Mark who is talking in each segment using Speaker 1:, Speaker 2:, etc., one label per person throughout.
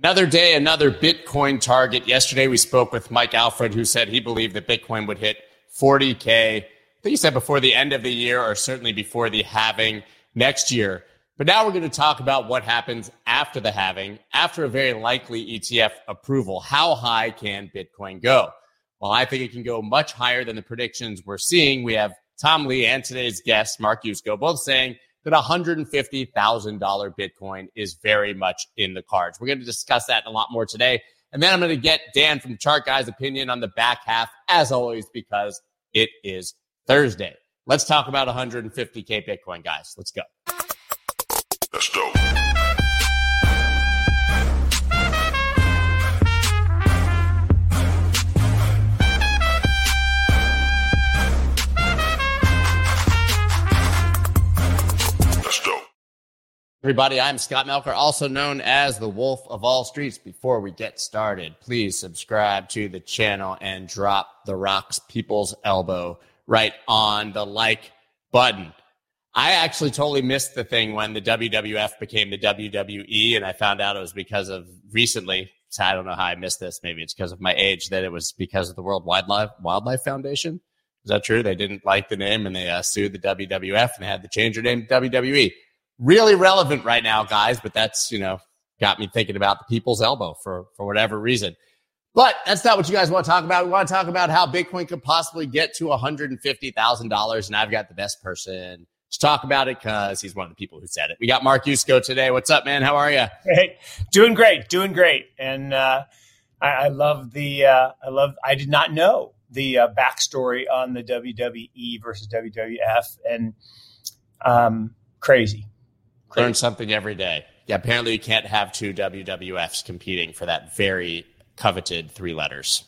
Speaker 1: Another day, another Bitcoin target. Yesterday, we spoke with Mike Alfred, who said he believed that Bitcoin would hit 40K. I think he said before the end of the year, or certainly before the halving next year. But now we're going to talk about what happens after the halving, after a very likely ETF approval. How high can Bitcoin go? Well, I think it can go much higher than the predictions we're seeing. We have Tom Lee and today's guest, Mark Yusko, both saying that $150,000 Bitcoin is very much in the cards. We're going to discuss that a lot more today. And then I'm going to get Dan from Chart Guy's opinion on the back half, as always, because it is Thursday. Let's talk about 150K Bitcoin, guys. Let's go. Let's go. Everybody, I'm Scott Melker, also known as the Wolf of All Streets. Before we get started, please subscribe to the channel and drop the rocks people's elbow right on the like button. I actually totally missed the thing when the WWF became the WWE, and I found out it was because of recently. So I don't know how I missed this. Maybe it's because of my age that it was because of the World Wildlife Wildlife Foundation. Is that true? They didn't like the name and they uh, sued the WWF and they had to change their name to WWE really relevant right now, guys, but that's, you know, got me thinking about the people's elbow for, for whatever reason. But that's not what you guys want to talk about. We want to talk about how Bitcoin could possibly get to $150,000. And I've got the best person to talk about it because he's one of the people who said it. We got Mark Yusko today. What's up, man? How are you?
Speaker 2: Hey, doing great, doing great. And uh, I, I, love the, uh, I love, I did not know the uh, backstory on the WWE versus WWF and um, crazy,
Speaker 1: Learn something every day. Yeah, apparently you can't have two WWFs competing for that very coveted three letters.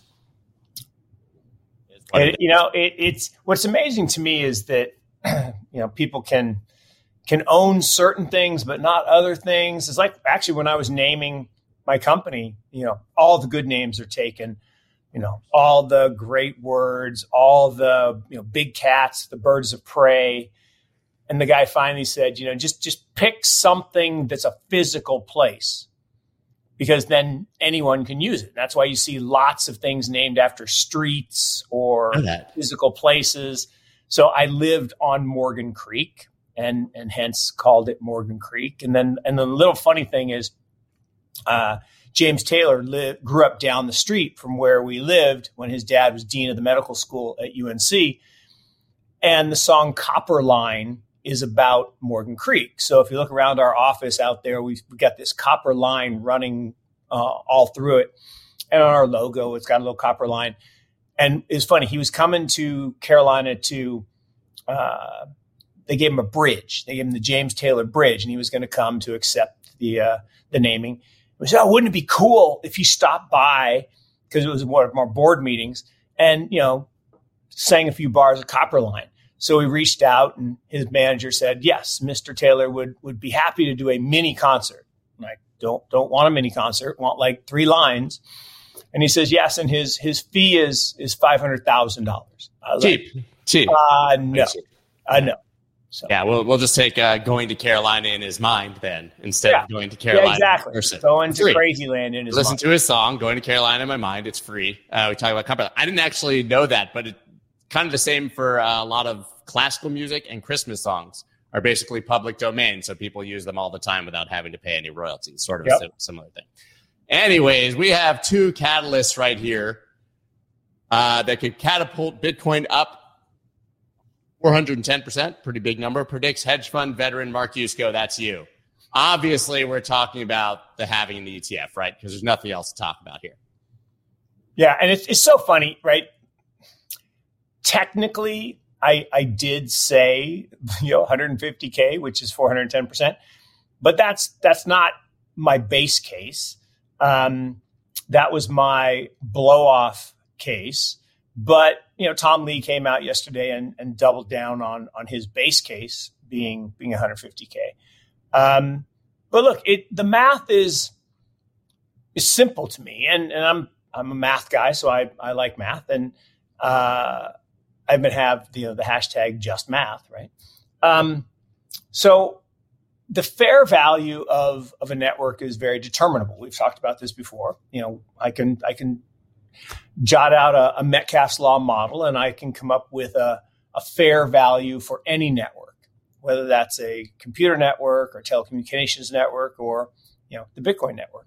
Speaker 2: And, you know, it, it's what's amazing to me is that you know people can can own certain things but not other things. It's like actually when I was naming my company, you know, all the good names are taken. You know, all the great words, all the you know big cats, the birds of prey and the guy finally said, you know, just just pick something that's a physical place because then anyone can use it. That's why you see lots of things named after streets or physical places. So I lived on Morgan Creek and and hence called it Morgan Creek. And then and the little funny thing is uh, James Taylor lived, grew up down the street from where we lived when his dad was dean of the medical school at UNC. And the song Copper Line is about Morgan Creek. So if you look around our office out there, we've got this copper line running uh, all through it. And on our logo, it's got a little copper line. And it's funny, he was coming to Carolina to, uh, they gave him a bridge. They gave him the James Taylor Bridge, and he was going to come to accept the uh, the naming. He said, "Oh, wouldn't it be cool if he stopped by because it was one of our board meetings and you know sang a few bars of Copper Line." So we reached out, and his manager said, "Yes, Mr. Taylor would would be happy to do a mini concert." I'm like, don't don't want a mini concert, want like three lines. And he says yes, and his his fee is is five hundred thousand dollars.
Speaker 1: Cheap,
Speaker 2: like,
Speaker 1: cheap.
Speaker 2: Uh, no, I know.
Speaker 1: So. Yeah, we'll we'll just take uh, going to Carolina in his mind then instead yeah. of going to Carolina.
Speaker 2: Yeah, exactly. Person. Going to crazy land in his
Speaker 1: listen
Speaker 2: mind.
Speaker 1: to his song, going to Carolina in my mind. It's free. Uh, we talk about Cumberland. I didn't actually know that, but it, kind of the same for uh, a lot of classical music and Christmas songs are basically public domain. So people use them all the time without having to pay any royalties, sort of yep. a similar thing. Anyways, we have two catalysts right here uh, that could catapult Bitcoin up 410%, pretty big number, predicts hedge fund veteran Mark Yusko. That's you. Obviously, we're talking about the halving the ETF, right? Because there's nothing else to talk about here.
Speaker 2: Yeah, and it's, it's so funny, right? technically, I, I did say you know 150k, which is 410 percent, but that's that's not my base case. Um, that was my blow off case. But you know, Tom Lee came out yesterday and, and doubled down on on his base case being being 150k. Um, but look, it the math is is simple to me, and and I'm I'm a math guy, so I I like math, and uh, I even have the hashtag just math, right? Um, so the fair value of, of a network is very determinable. We've talked about this before. You know, I can I can jot out a, a Metcalfe's law model and I can come up with a, a fair value for any network, whether that's a computer network or telecommunications network or you know the Bitcoin network.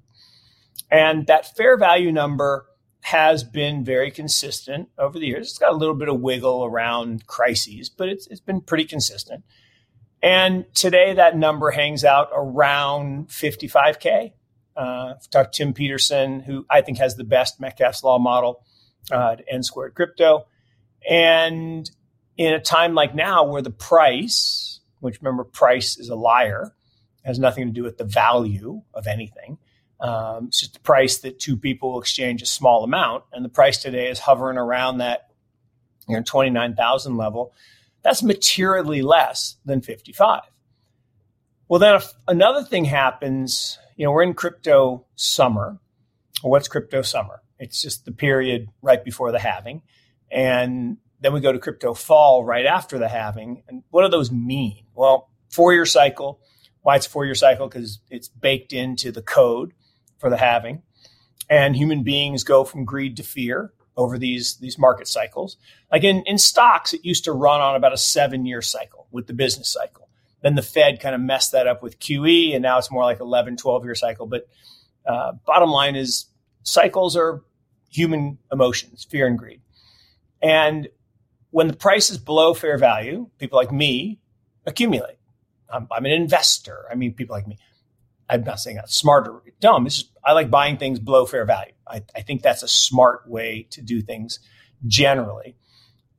Speaker 2: And that fair value number has been very consistent over the years. It's got a little bit of wiggle around crises, but it's, it's been pretty consistent. And today that number hangs out around 55K. Uh, talked to Tim Peterson, who I think has the best Metcalfe's Law model uh, at N Squared Crypto. And in a time like now where the price, which remember, price is a liar, has nothing to do with the value of anything. Um, it's just the price that two people exchange a small amount, and the price today is hovering around that you know, 29,000 level. That's materially less than 55. Well, then another thing happens, you know, we're in crypto summer. what's crypto summer? It's just the period right before the halving. And then we go to crypto fall right after the halving. And what do those mean? Well, four year cycle. Why it's four year cycle? Because it's baked into the code for the halving. And human beings go from greed to fear over these, these market cycles. Like in, in stocks, it used to run on about a seven year cycle with the business cycle. Then the Fed kind of messed that up with QE, and now it's more like 11, 12 year cycle. But uh, bottom line is cycles are human emotions, fear and greed. And when the price is below fair value, people like me accumulate. I'm, I'm, an investor. I mean, people like me. I'm not saying that's smart or dumb. It's just, I like buying things below fair value. I, I think that's a smart way to do things generally.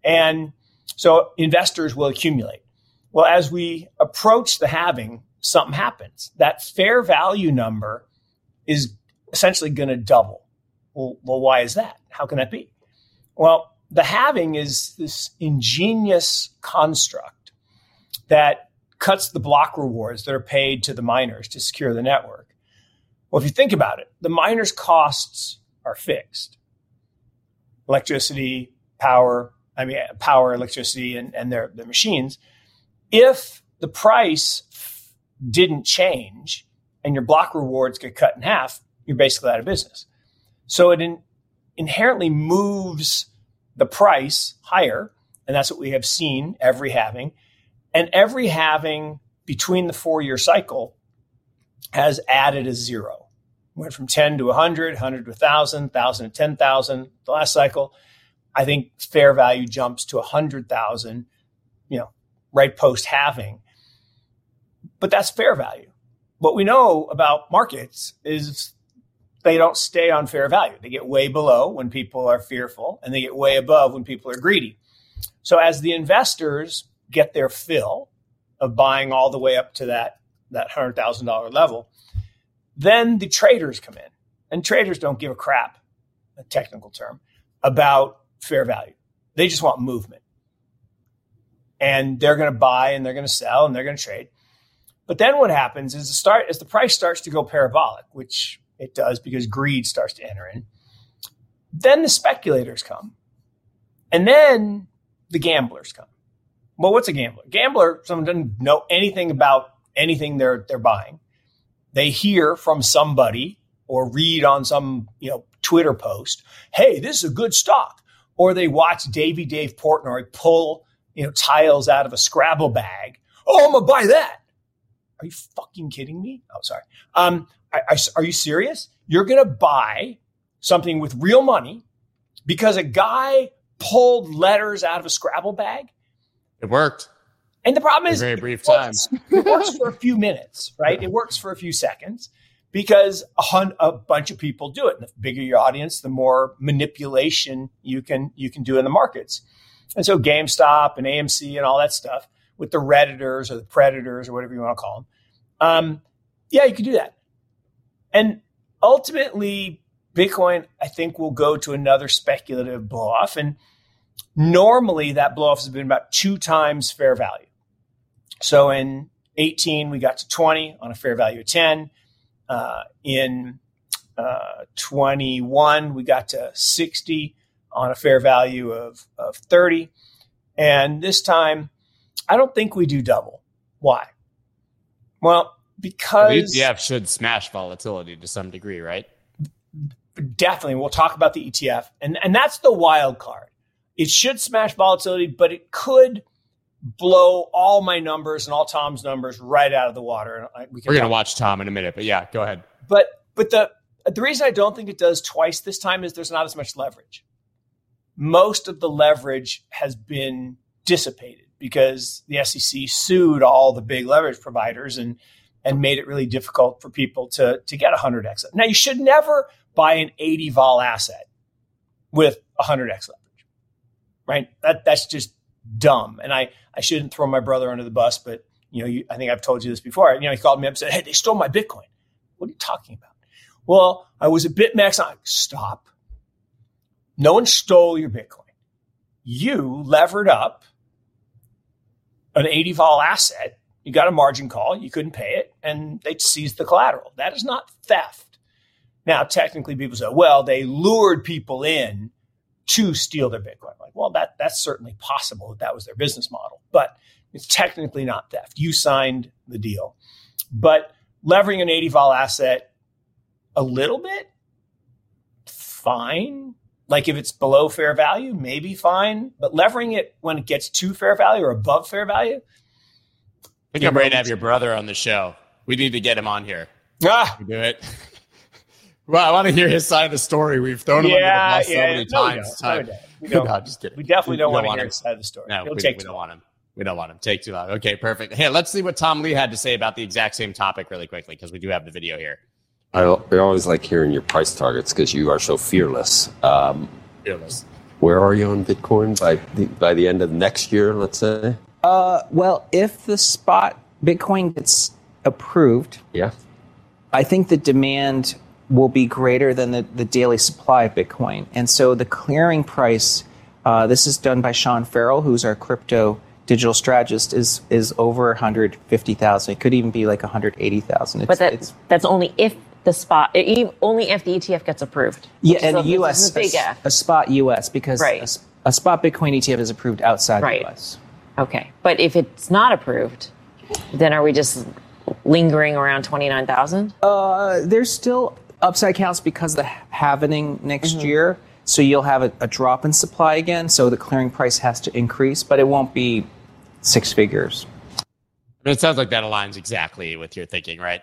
Speaker 2: And so investors will accumulate. Well, as we approach the halving, something happens. That fair value number is essentially going to double. Well, well, why is that? How can that be? Well, the halving is this ingenious construct that cuts the block rewards that are paid to the miners to secure the network. Well, if you think about it, the miners' costs are fixed. Electricity, power, I mean, power, electricity, and, and their, their machines. If the price didn't change and your block rewards get cut in half, you're basically out of business. So it in, inherently moves the price higher. And that's what we have seen every halving. And every halving between the four year cycle has added a zero. Went from 10 to 100, 100 to 1,000, 1,000 to 10,000. The last cycle, I think fair value jumps to 100,000, you know, right post halving. But that's fair value. What we know about markets is they don't stay on fair value. They get way below when people are fearful and they get way above when people are greedy. So as the investors get their fill of buying all the way up to that that hundred thousand dollar level, then the traders come in, and traders don't give a crap, a technical term, about fair value. They just want movement, and they're going to buy and they're going to sell and they're going to trade. But then what happens is the start as the price starts to go parabolic, which it does because greed starts to enter in. Then the speculators come, and then the gamblers come. Well, what's a gambler? Gambler, someone doesn't know anything about anything they're they're buying. They hear from somebody or read on some you know Twitter post, "Hey, this is a good stock," or they watch Davy Dave Portnoy pull you know tiles out of a Scrabble bag. Oh, I'm gonna buy that. Are you fucking kidding me? Oh, sorry. Um, I, I, are you serious? You're gonna buy something with real money because a guy pulled letters out of a Scrabble bag
Speaker 1: it worked.
Speaker 2: And the problem is,
Speaker 1: very brief time.
Speaker 2: it works for a few minutes, right? It works for a few seconds because a, hun- a bunch of people do it. And the bigger your audience, the more manipulation you can you can do in the markets. And so GameStop and AMC and all that stuff with the redditors or the predators or whatever you want to call them, um, yeah, you can do that. And ultimately, Bitcoin, I think, will go to another speculative blow off. And Normally, that blow off has been about two times fair value. So in 18, we got to 20 on a fair value of 10. Uh, in uh, 21, we got to 60 on a fair value of, of 30. And this time, I don't think we do double. Why? Well, because
Speaker 1: the ETF should smash volatility to some degree, right?
Speaker 2: Definitely. We'll talk about the ETF. And, and that's the wild card. It should smash volatility, but it could blow all my numbers and all Tom's numbers right out of the water.
Speaker 1: we are going to watch Tom in a minute, but yeah, go ahead.
Speaker 2: But but the the reason I don't think it does twice this time is there's not as much leverage. Most of the leverage has been dissipated because the SEC sued all the big leverage providers and and made it really difficult for people to to get 100x. Now you should never buy an 80 vol asset with 100x leverage, right? That that's just dumb. And I I shouldn't throw my brother under the bus, but you know, you, I think I've told you this before. You know, he called me up and said, "Hey, they stole my Bitcoin." What are you talking about? Well, I was a BitMEX. I'm stop. No one stole your Bitcoin. You levered up an 80 vol asset. You got a margin call. You couldn't pay it, and they seized the collateral. That is not theft. Now, technically, people say, well, they lured people in to steal their Bitcoin. Like, well, that that's certainly possible that that was their business model, but it's technically not theft. You signed the deal, but levering an 80 vol asset a little bit, fine. Like if it's below fair value, maybe fine. But levering it when it gets to fair value or above fair value.
Speaker 1: I think I'm ready to have your brother on the show. We need to get him on here.
Speaker 2: Ah.
Speaker 1: Do it. well, I want to hear his side of the story. We've thrown him
Speaker 2: yeah,
Speaker 1: under the bus
Speaker 2: yeah,
Speaker 1: so many
Speaker 2: no,
Speaker 1: times.
Speaker 2: Don't. We, don't.
Speaker 1: no, just kidding.
Speaker 2: we definitely don't,
Speaker 1: we
Speaker 2: want
Speaker 1: don't
Speaker 2: to hear
Speaker 1: him.
Speaker 2: his side of the story.
Speaker 1: No,
Speaker 2: It'll
Speaker 1: we,
Speaker 2: take
Speaker 1: we don't
Speaker 2: long.
Speaker 1: want him. We don't want him. Take too long. Okay, perfect. Hey, let's see what Tom Lee had to say about the exact same topic really quickly because we do have the video here.
Speaker 3: I, I always like hearing your price targets because you are so fearless. Um,
Speaker 1: Fearless.
Speaker 3: where are you on Bitcoin by the, by the end of next year? Let's say.
Speaker 4: Uh, well, if the spot Bitcoin gets approved,
Speaker 3: Yeah.
Speaker 4: I think the demand will be greater than the, the daily supply of Bitcoin. And so the clearing price, uh, this is done by Sean Farrell, who's our crypto digital strategist, is is over 150,000. It could even be like 180,000. It's,
Speaker 5: But that
Speaker 4: it's,
Speaker 5: that's only if the spot, only if the ETF gets approved.
Speaker 4: yeah, and
Speaker 5: a-
Speaker 4: a US,
Speaker 5: a big
Speaker 4: a,
Speaker 5: F.
Speaker 4: a spot US, because
Speaker 5: Right.
Speaker 4: a a, spot Bitcoin ETF is approved outside
Speaker 5: Right.
Speaker 4: the US.
Speaker 5: Okay, but if it's not approved, then are we just lingering around twenty nine thousand?
Speaker 4: Uh, there's still upside counts because of the halvening next
Speaker 5: Mm-hmm.
Speaker 4: year. So you'll have a, a drop in supply again. So the clearing price has to increase, but it won't be six figures.
Speaker 1: I mean, it sounds like that aligns exactly with your thinking, right?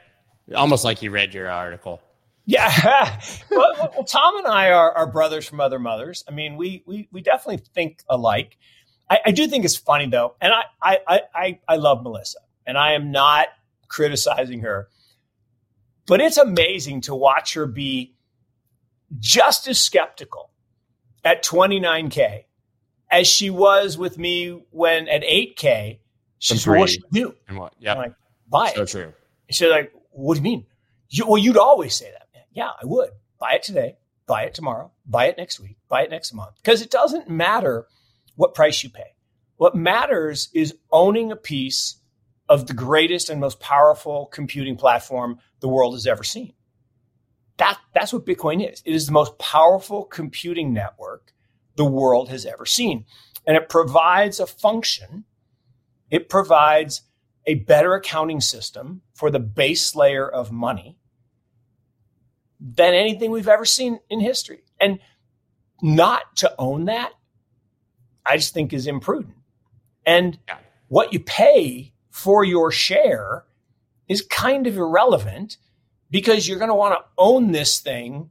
Speaker 1: Almost like you read your article.
Speaker 2: Yeah. well, well, Tom and I are, are brothers from other mothers. I mean, we we we definitely think alike. I, I do think it's funny though, and I, I I I I love Melissa, and I am not criticizing her, but it's amazing to watch her be just as skeptical at 29k as she was with me when at 8k. She's what she do.
Speaker 1: And what? Yeah.
Speaker 2: Like, buy it.
Speaker 1: So true.
Speaker 2: She's like, what do you mean? You, well, you'd always say that. Yeah, I would. Buy it today, buy it tomorrow, buy it next week, buy it next month. Because it doesn't matter what price you pay. What matters is owning a piece of the greatest and most powerful computing platform the world has ever seen. That, that's what Bitcoin is. It is the most powerful computing network the world has ever seen. And it provides a function, it provides a better accounting system for the base layer of money than anything we've ever seen in history. And not to own that, I just think is imprudent. And what you pay for your share is kind of irrelevant because you're going to want to own this thing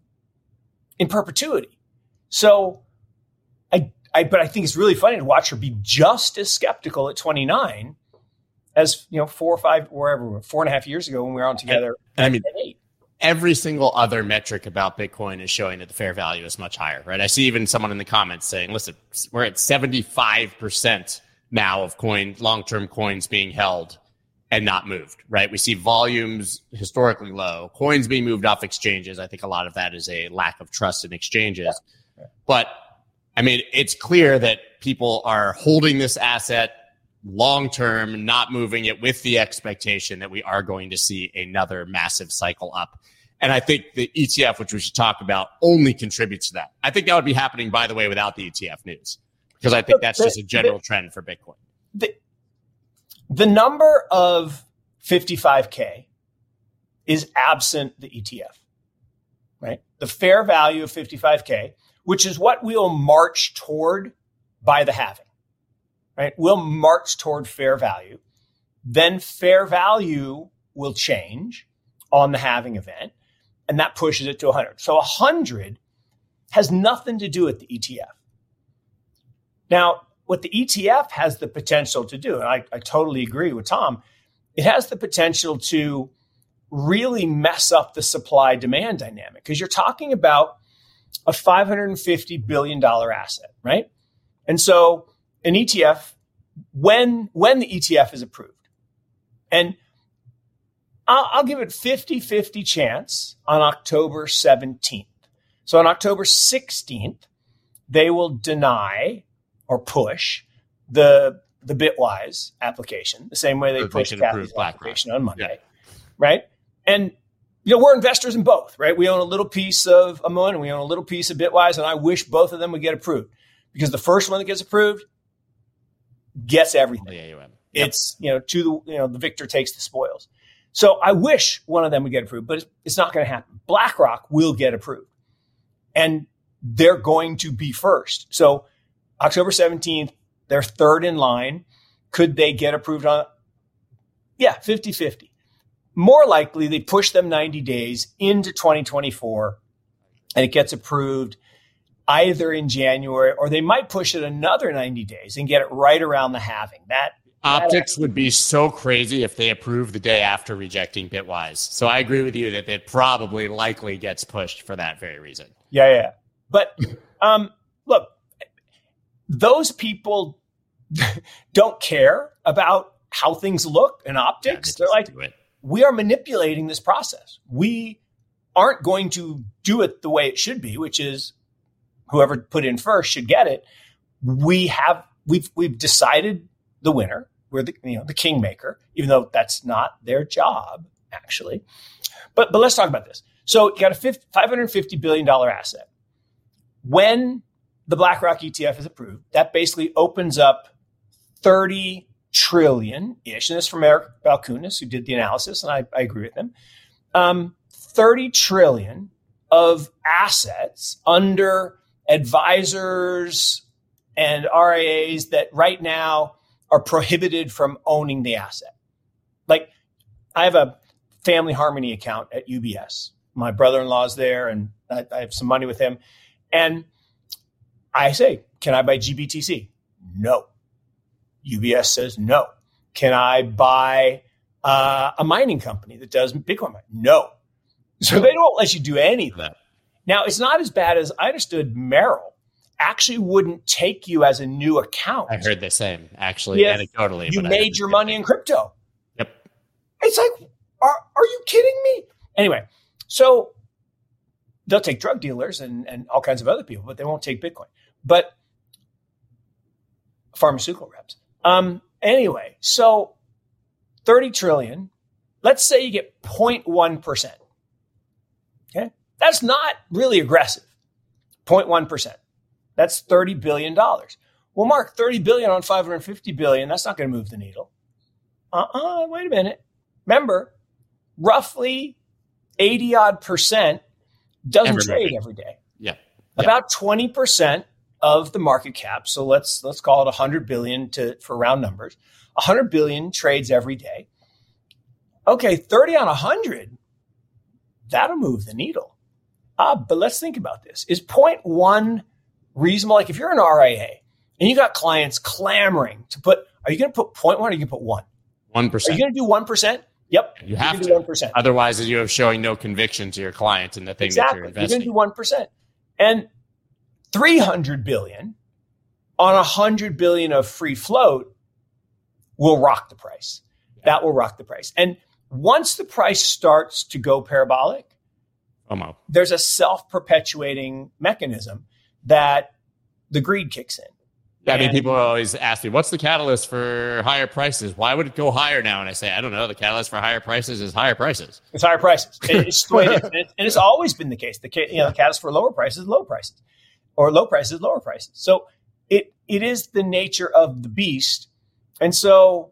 Speaker 2: in perpetuity. So I, I, but I think it's really funny to watch her be just as skeptical at 29 as, you know, four or five, wherever, four and a half years ago when we were on together
Speaker 1: And I mean, every single other metric about Bitcoin is showing that the fair value is much higher, right? I see even someone in the comments saying, listen, we're at 75% now of coin, long-term coins being held and not moved, right? We see volumes historically low, coins being moved off exchanges. I think a lot of that is a lack of trust in exchanges. But I mean, it's clear that people are holding this asset long term, not moving it with the expectation that we are going to see another massive cycle up. And I think the ETF, which we should talk about, only contributes to that. I think that would be happening, by the way, without the ETF news, because I think that's just a general trend for Bitcoin.
Speaker 2: the, the number of 55K is absent the ETF, right? The fair value of 55K, which is what we'll march toward by the halving, right? We'll march toward fair value. Then fair value will change on the halving event, and that pushes it to 100. So 100 has nothing to do with the ETF. Now, what the ETF has the potential to do, and I, I totally agree with Tom, it has the potential to really mess up the supply demand dynamic because you're talking about a $550 billion asset, right? And so an ETF, when, when the ETF is approved, and I'll, I'll give it 50 50 chance on October 17th. So on October 16th, they will deny or push the the Bitwise application the same way they pushed
Speaker 1: Cathie's
Speaker 2: application on Monday,
Speaker 1: Yeah.
Speaker 2: right? And you know we're investors in both, right? We own a little piece of Amun and we own a little piece of Bitwise, and I wish both of them would get approved because the first one that gets approved gets everything.
Speaker 1: The AUM.
Speaker 2: It's you know to the you know the victor takes the spoils. So I wish one of them would get approved, but it's, it's not going to happen. BlackRock will get approved, and they're going to be first. So October seventeenth, they're third in line. Could they get approved on? Yeah, 50-50. More likely, they push them 90 days into 2024 and it gets approved either in January or they might push it another 90 days and get it right around the halving. That
Speaker 1: Optics would be so crazy if they approve the day after rejecting Bitwise. So I agree with you that it probably likely gets pushed for that very reason.
Speaker 2: Yeah, yeah. yeah. But um, look, those people don't care about how things look in
Speaker 1: Yeah,
Speaker 2: optics.
Speaker 1: they
Speaker 2: They're like, we are manipulating this process. We aren't going to do it the way it should be, which is whoever put in first should get it. We have we've we've decided the winner. We're the you know the kingmaker, even though that's not their job actually. But but let's talk about this. So you got a 50, 550 billion dollar asset. When the BlackRock ETF is approved, that basically opens up 30 trillion ish. And this is from Eric Balchunas, who did the analysis, and I, I agree with him. Um, 30 trillion of assets under advisors and RIAs that right now are prohibited from owning the asset. Like I have a family harmony account at UBS. My brother in law's there, and I, I have some money with him. And I say, Can I buy GBTC? No. UBS says no. Can I buy uh, a mining company that does Bitcoin mining? No. So they don't let you do anything.
Speaker 1: That.
Speaker 2: Now, it's not as bad as I understood Merrill actually wouldn't take you as a new account.
Speaker 1: I heard the same, actually, anecdotally.
Speaker 2: you made your money in crypto.
Speaker 1: Yep.
Speaker 2: It's like, are, are you kidding me? Anyway, so they'll take drug dealers and, and all kinds of other people, but they won't take Bitcoin. But pharmaceutical reps. Um, anyway, so 30 trillion, let's say you get 0.1%. Okay. That's not really aggressive. 0.1%. That's $30 billion. Well, Mark, 30 billion on 550 billion, that's not going to move the needle. Uh-uh, wait a minute. Remember, roughly 80 odd percent doesn't
Speaker 1: Every
Speaker 2: trade
Speaker 1: market.
Speaker 2: every day.
Speaker 1: Yeah. Yeah.
Speaker 2: About 20% of the market cap, so let's let's call it 100 billion to for round numbers. 100 billion trades every day. Okay, 30 on 100 that'll move the needle. Ah, but let's think about this. Is 0.1 reasonable? Like if you're an RIA and you got clients clamoring to put, are you going to put 0.1 or are you going to put 1?
Speaker 1: One
Speaker 2: Are you going to do 1%? Yep.
Speaker 1: You have to.
Speaker 2: do 1%.
Speaker 1: Otherwise, you are showing no conviction to your client in the thing that
Speaker 2: exactly.
Speaker 1: you're
Speaker 2: You're going to
Speaker 1: investing.
Speaker 2: do 1%. And 300 billion on 100 billion of free float will rock the price. That will rock the price. And once the price starts to go parabolic, there's a self-perpetuating mechanism that the greed kicks in.
Speaker 1: Yeah, I mean, people always ask me, "What's the catalyst for higher prices? Why would it go higher now?" And I say, "I don't know. The catalyst for higher prices is higher prices."
Speaker 2: It's higher prices. It's the way it is. And it's- always been the case. The you know the catalyst for lower prices, is low prices, or low prices, lower prices. So it it is the nature of the beast. And so,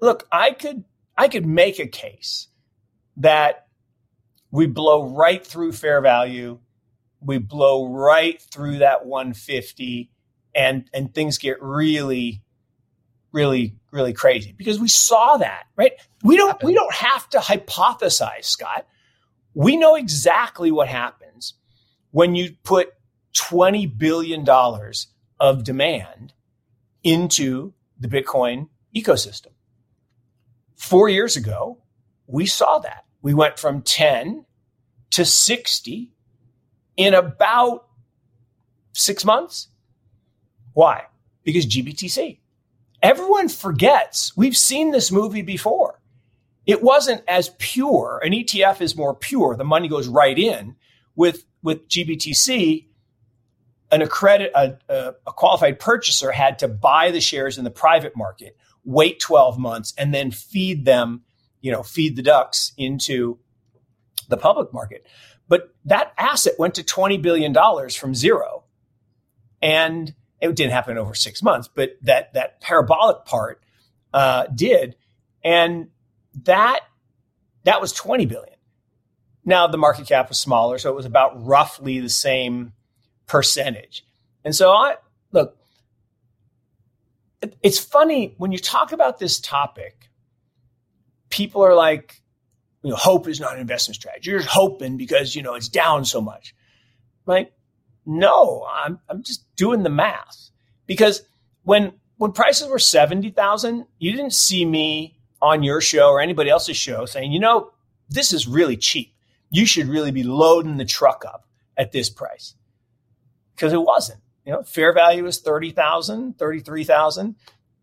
Speaker 2: look, I could I could make a case that we blow right through fair value, we blow right through that 150, and and things get really, really, really crazy because we saw that, right? We don't we don't have to hypothesize, Scott. We know exactly what happens when you put $20 billion of demand into the Bitcoin ecosystem. Four years ago, we saw that. We went from 10 to 60 in about six months. Why? Because GBTC. Everyone forgets we've seen this movie before. It wasn't as pure. An ETF is more pure. The money goes right in. With, with GBTC, an accredit a, a, a, qualified purchaser had to buy the shares in the private market, wait 12 months, and then feed them, you know, feed the ducks into the public market. But that asset went to $20 billion from zero. And it didn't happen over six months, but that that parabolic part uh, did. And that that was 20 billion. Now the market cap was smaller, so it was about roughly the same percentage. And so I look, it's funny when you talk about this topic, people are like, you know, hope is not an investment strategy. You're just hoping because, you know, it's down so much. Like, no, I'm I'm just doing the math. Because when when prices were 70,000, you didn't see me on your show or anybody else's show saying, you know, this is really cheap. You should really be loading the truck up at this price because it wasn't. You know, fair value was 30,000, 33,000.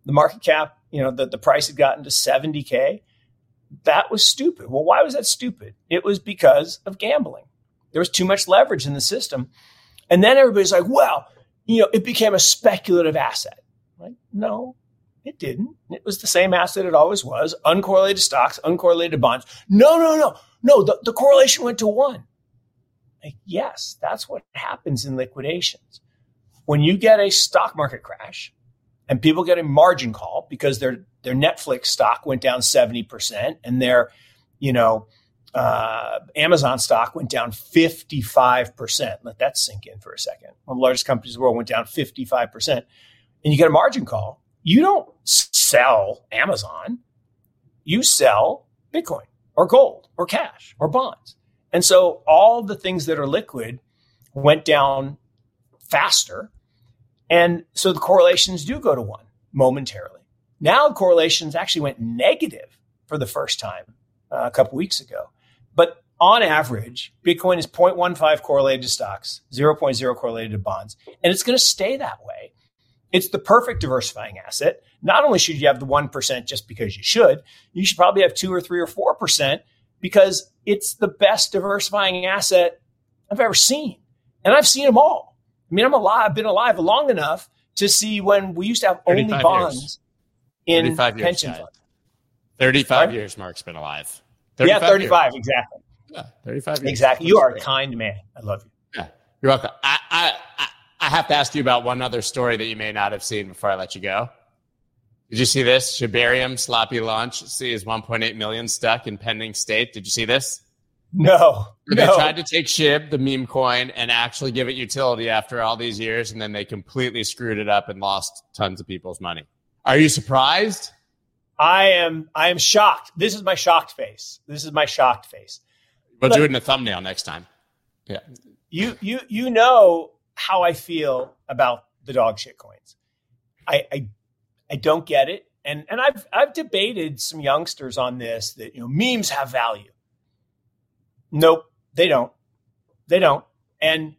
Speaker 2: The market cap, you know, the, the price had gotten to 70K. That was stupid. Well, why was that stupid? It was because of gambling. There was too much leverage in the system. And then everybody's like, well, you know, it became a speculative asset. Like, No, it didn't. It was the same asset it always was uncorrelated stocks, uncorrelated bonds. No, no, no, no. The, the correlation went to one. Yes, that's what happens in liquidations. When you get a stock market crash and people get a margin call because their their Netflix stock went down 70% and their, you know, uh, Amazon stock went down 55%. Let that sink in for a second. One of the largest companies in the world went down 55%. And you get a margin call. You don't sell Amazon. You sell Bitcoin or gold or cash or bonds. And so all the things that are liquid went down faster. And so the correlations do go to one momentarily. Now correlations actually went negative for the first time uh, a couple weeks ago. But on average, Bitcoin is 0.15 correlated to stocks, 0.0 correlated to bonds, and it's going to stay that way. It's the perfect diversifying asset. Not only should you have the 1% just because you should, you should probably have 2 or 3 or 4% because it's the best diversifying asset I've ever seen. And I've seen them all. I mean, I'm alive, I've been alive long enough to see when we used to have only bonds years. in pension funds.
Speaker 1: 35 Sorry? years Mark's been alive.
Speaker 2: 35 yeah, 35, years. exactly.
Speaker 1: Yeah, 35 years.
Speaker 2: Exactly. You are a kind man. I love you.
Speaker 1: Yeah, you're welcome. I, I, I have to ask you about one other story that you may not have seen before I let you go. Did you see this? Shibarium sloppy launch sees 1.8 million stuck in pending state. Did you see this?
Speaker 2: No.
Speaker 1: They tried to take SHIB, the meme coin, and actually give it utility after all these years, and then they completely screwed it up and lost tons of people's money. Are you surprised?
Speaker 2: I am. I am shocked. This is my shocked face. This is my shocked face.
Speaker 1: We'll but do it in a thumbnail next time. Yeah.
Speaker 2: You you you know how I feel about the dog shit coins. I, I I don't get it. And and I've I've debated some youngsters on this that you know memes have value. Nope, they don't. They don't. And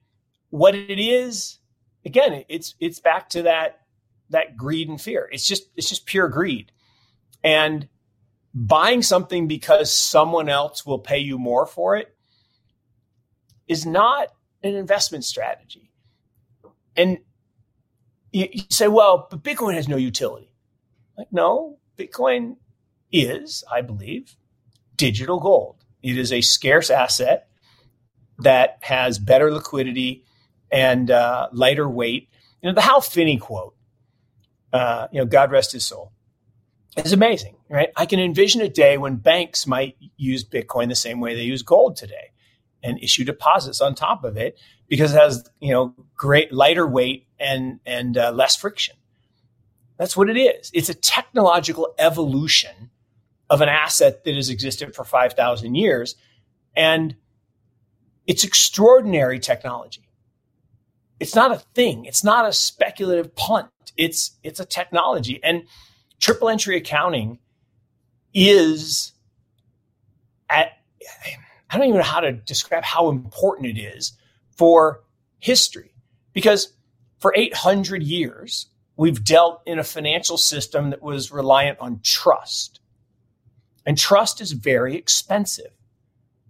Speaker 2: what it is, again, it's it's back to that that greed and fear. It's just it's just pure greed. And buying something because someone else will pay you more for it is not an investment strategy. And you, you say, well, but Bitcoin has no utility. Like, no, Bitcoin is, I believe, digital gold. It is a scarce asset that has better liquidity and uh, lighter weight. You know, the Hal Finney quote, uh, you know, God rest his soul. is amazing, right? I can envision a day when banks might use Bitcoin the same way they use gold today and issue deposits on top of it because it has, you know, great lighter weight and and uh, less friction. That's what it is. It's a technological evolution of an asset that has existed for 5,000 years and it's extraordinary technology. It's not a thing. It's not a speculative punt. It's it's a technology and triple entry accounting is at I don't even know how to describe how important it is for history because for 800 years we've dealt in a financial system that was reliant on trust. And trust is very expensive.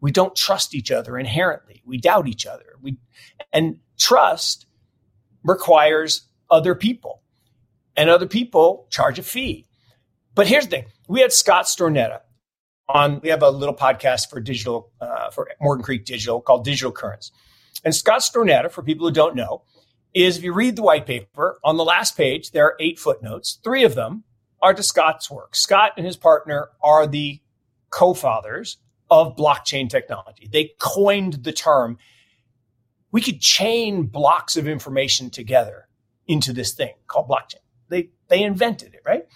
Speaker 2: We don't trust each other inherently. We doubt each other. We and trust requires other people and other people charge a fee. But here's the thing: we had Scott Stornetta on. We have a little podcast for digital uh, for Morgan Creek Digital called Digital Currents. And Scott Stornetta, for people who don't know, is if you read the white paper on the last page, there are eight footnotes. Three of them are to Scott's work. Scott and his partner are the co-fathers of blockchain technology. They coined the term. We could chain blocks of information together into this thing called blockchain. They they invented it, right?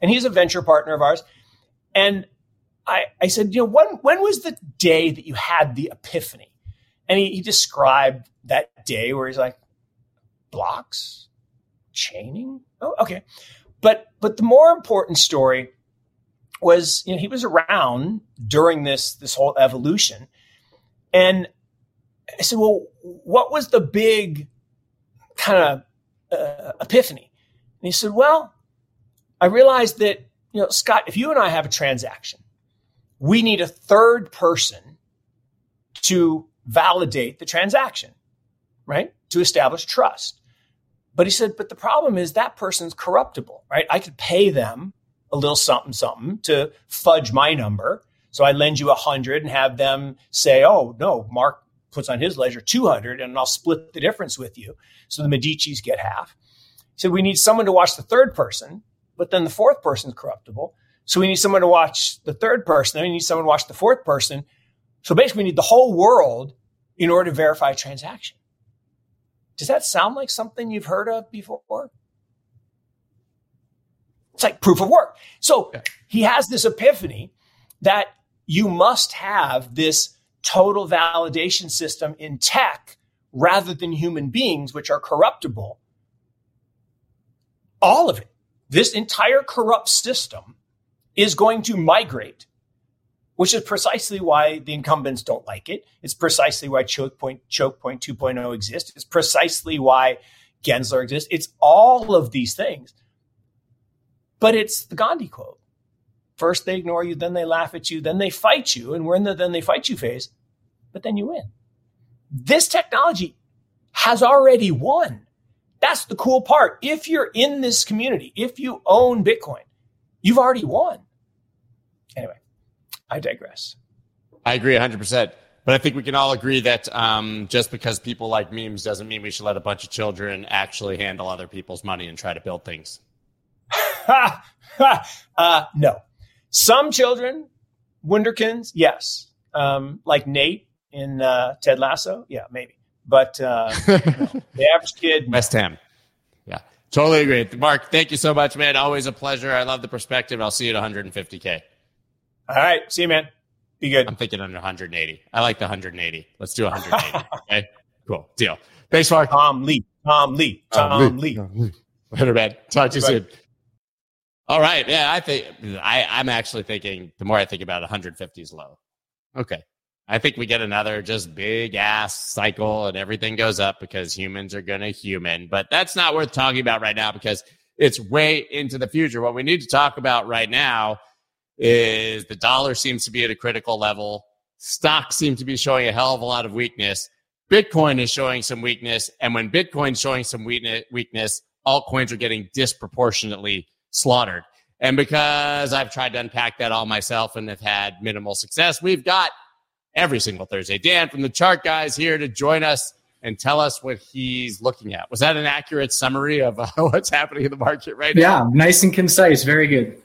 Speaker 2: And he's a venture partner of ours. And I, I said, you know, when when was the day that you had the epiphany? And he, he described that day where he's like, blocks, chaining. Oh, okay. But but the more important story was, you know, he was around during this this whole evolution. And I said, well, what was the big kind of uh, epiphany? And he said, Well, I realized that, you know, Scott, if you and I have a transaction, we need a third person to validate the transaction, right? To establish trust. But he said, but the problem is that person's corruptible, right? I could pay them a little something, something to fudge my number. So I lend you a hundred and have them say, oh, no, Mark puts on his ledger 200 and I'll split the difference with you. So the Medicis get half. So we need someone to watch the third person, but then the fourth person is corruptible. So we need someone to watch the third person. Then we need someone to watch the fourth person. So basically, we need the whole world in order to verify a transaction. Does that sound like something you've heard of before? It's like proof of work. So he has this epiphany that you must have this total validation system in tech rather than human beings, which are corruptible all of it, this entire corrupt system is going to migrate, which is precisely why the incumbents don't like it. It's precisely why Choke Point, Choke Point 2.0 exists. It's precisely why Gensler exists. It's all of these things. But it's the Gandhi quote. First they ignore you, then they laugh at you, then they fight you, and we're in the then they fight you phase, but then you win. This technology has already won. That's the cool part. If you're in this community, if you own Bitcoin, you've already won. Anyway, I digress.
Speaker 1: I agree 100%. But I think we can all agree that um, just because people like memes doesn't mean we should let a bunch of children actually handle other people's money and try to build things.
Speaker 2: uh, no. Some children, Wunderkinds, yes. Um, like Nate in uh, Ted Lasso, yeah, maybe. But uh, the average kid,
Speaker 1: West Ham. Yeah, totally agree. Mark, thank you so much, man. Always a pleasure. I love the perspective. I'll see you at 150K.
Speaker 2: All right. See you, man. Be good.
Speaker 1: I'm thinking under 180. I like the 180. Let's do 180. okay. Cool. Deal. Thanks, Mark.
Speaker 2: Tom Lee. Tom Lee. Tom, Lee. Lee.
Speaker 1: Later, man. Talk to you soon. All right. Yeah, I think I, I'm actually thinking the more I think about it, 150 is low. Okay. I think we get another just big ass cycle and everything goes up because humans are going to human. But that's not worth talking about right now because it's way into the future. What we need to talk about right now is the dollar seems to be at a critical level. Stocks seem to be showing a hell of a lot of weakness. Bitcoin is showing some weakness. And when Bitcoin's showing some weakness, altcoins are getting disproportionately slaughtered. And because I've tried to unpack that all myself and have had minimal success, we've got every single Thursday. Dan from the Chart Guys here to join us and tell us what he's looking at. Was that an accurate summary of uh, what's happening in the market right
Speaker 6: now? Yeah, nice and concise. Very good.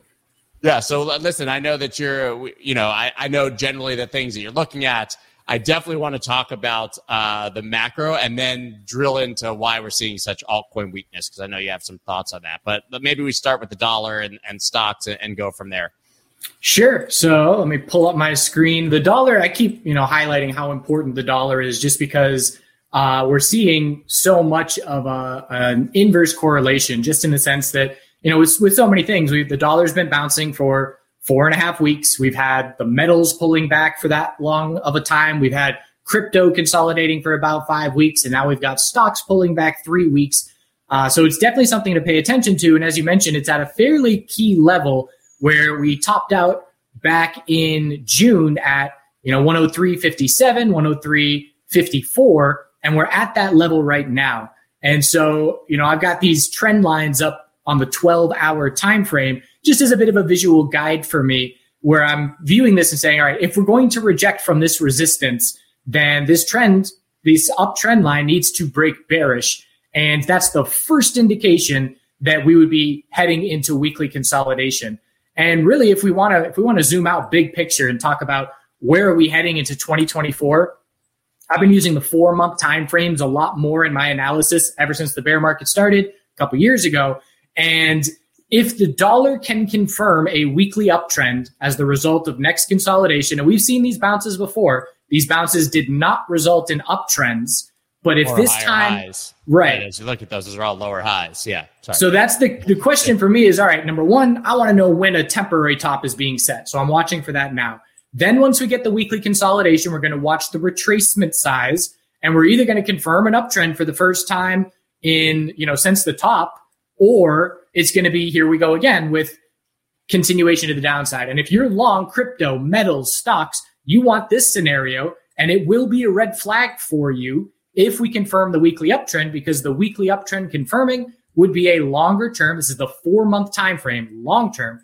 Speaker 1: Yeah. So listen, I know that you're, you know, I, I know generally the things that you're looking at. I definitely want to talk about uh, the macro and then drill into why we're seeing such altcoin weakness because I know you have some thoughts on that. But, but maybe we start with the dollar and, and stocks and, and go from there.
Speaker 6: Sure. So let me pull up my screen. The dollar, I keep, you know, highlighting how important the dollar is just because uh, we're seeing so much of a, an inverse correlation, just in the sense that, you know, with, with so many things, we, the dollar's been bouncing for four and a half weeks. We've had the metals pulling back for that long of a time. We've had crypto consolidating for about five weeks, and now we've got stocks pulling back three weeks. Uh, so it's definitely something to pay attention to. And as you mentioned, it's at a fairly key level where we topped out back in June at you know 103.57, 103.54, and we're at that level right now. And so you know I've got these trend lines up on the 12 hour time frame just as a bit of a visual guide for me where I'm viewing this and saying, all right, if we're going to reject from this resistance, then this trend, this uptrend line needs to break bearish. And that's the first indication that we would be heading into weekly consolidation. And really, if we want to, if we want to zoom out big picture and talk about where are we heading into 2024, I've been using the four month time frames a lot more in my analysis ever since the bear market started a couple years ago. And if the dollar can confirm a weekly uptrend as the result of next consolidation, and we've seen these bounces before, these bounces did not result in uptrends. But if
Speaker 1: Or
Speaker 6: this time,
Speaker 1: highs.
Speaker 6: right,
Speaker 1: As you look at those, those are all lower highs. Yeah. Sorry.
Speaker 6: so that's the the question for me is all right. Number one, I want to know when a temporary top is being set. So I'm watching for that now. Then once we get the weekly consolidation, we're going to watch the retracement size, and we're either going to confirm an uptrend for the first time in you know since the top, or it's going to be here we go again with continuation to the downside. And if you're long crypto, metals, stocks, you want this scenario, and it will be a red flag for you if we confirm the weekly uptrend, because the weekly uptrend confirming would be a longer term. This is the four month time frame, long term.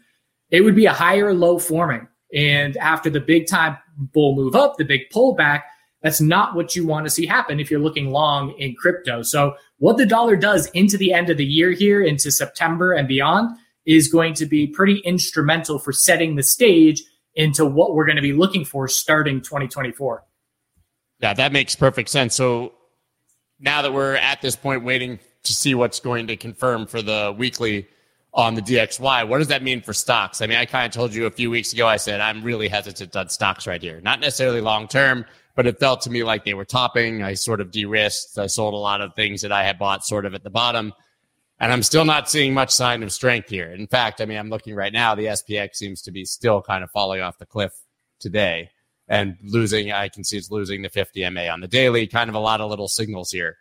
Speaker 6: It would be a higher low forming. And after the big time bull move up, the big pullback, that's not what you want to see happen if you're looking long in crypto. So what the dollar does into the end of the year here, into September and beyond, is going to be pretty instrumental for setting the stage into what we're going to be looking for starting 2024.
Speaker 1: Yeah, that makes perfect sense. So now that we're at this point waiting to see what's going to confirm for the weekly on the DXY, what does that mean for stocks? I mean, I kind of told you a few weeks ago, I said I'm really hesitant on stocks right here. Not necessarily long term, but it felt to me like they were topping. I sort of de risked. I sold a lot of things that I had bought sort of at the bottom. And I'm still not seeing much sign of strength here. In fact, I mean, I'm looking right now, the SPX seems to be still kind of falling off the cliff today and losing. I can see it's losing the 50 MA on the daily, kind of a lot of little signals here.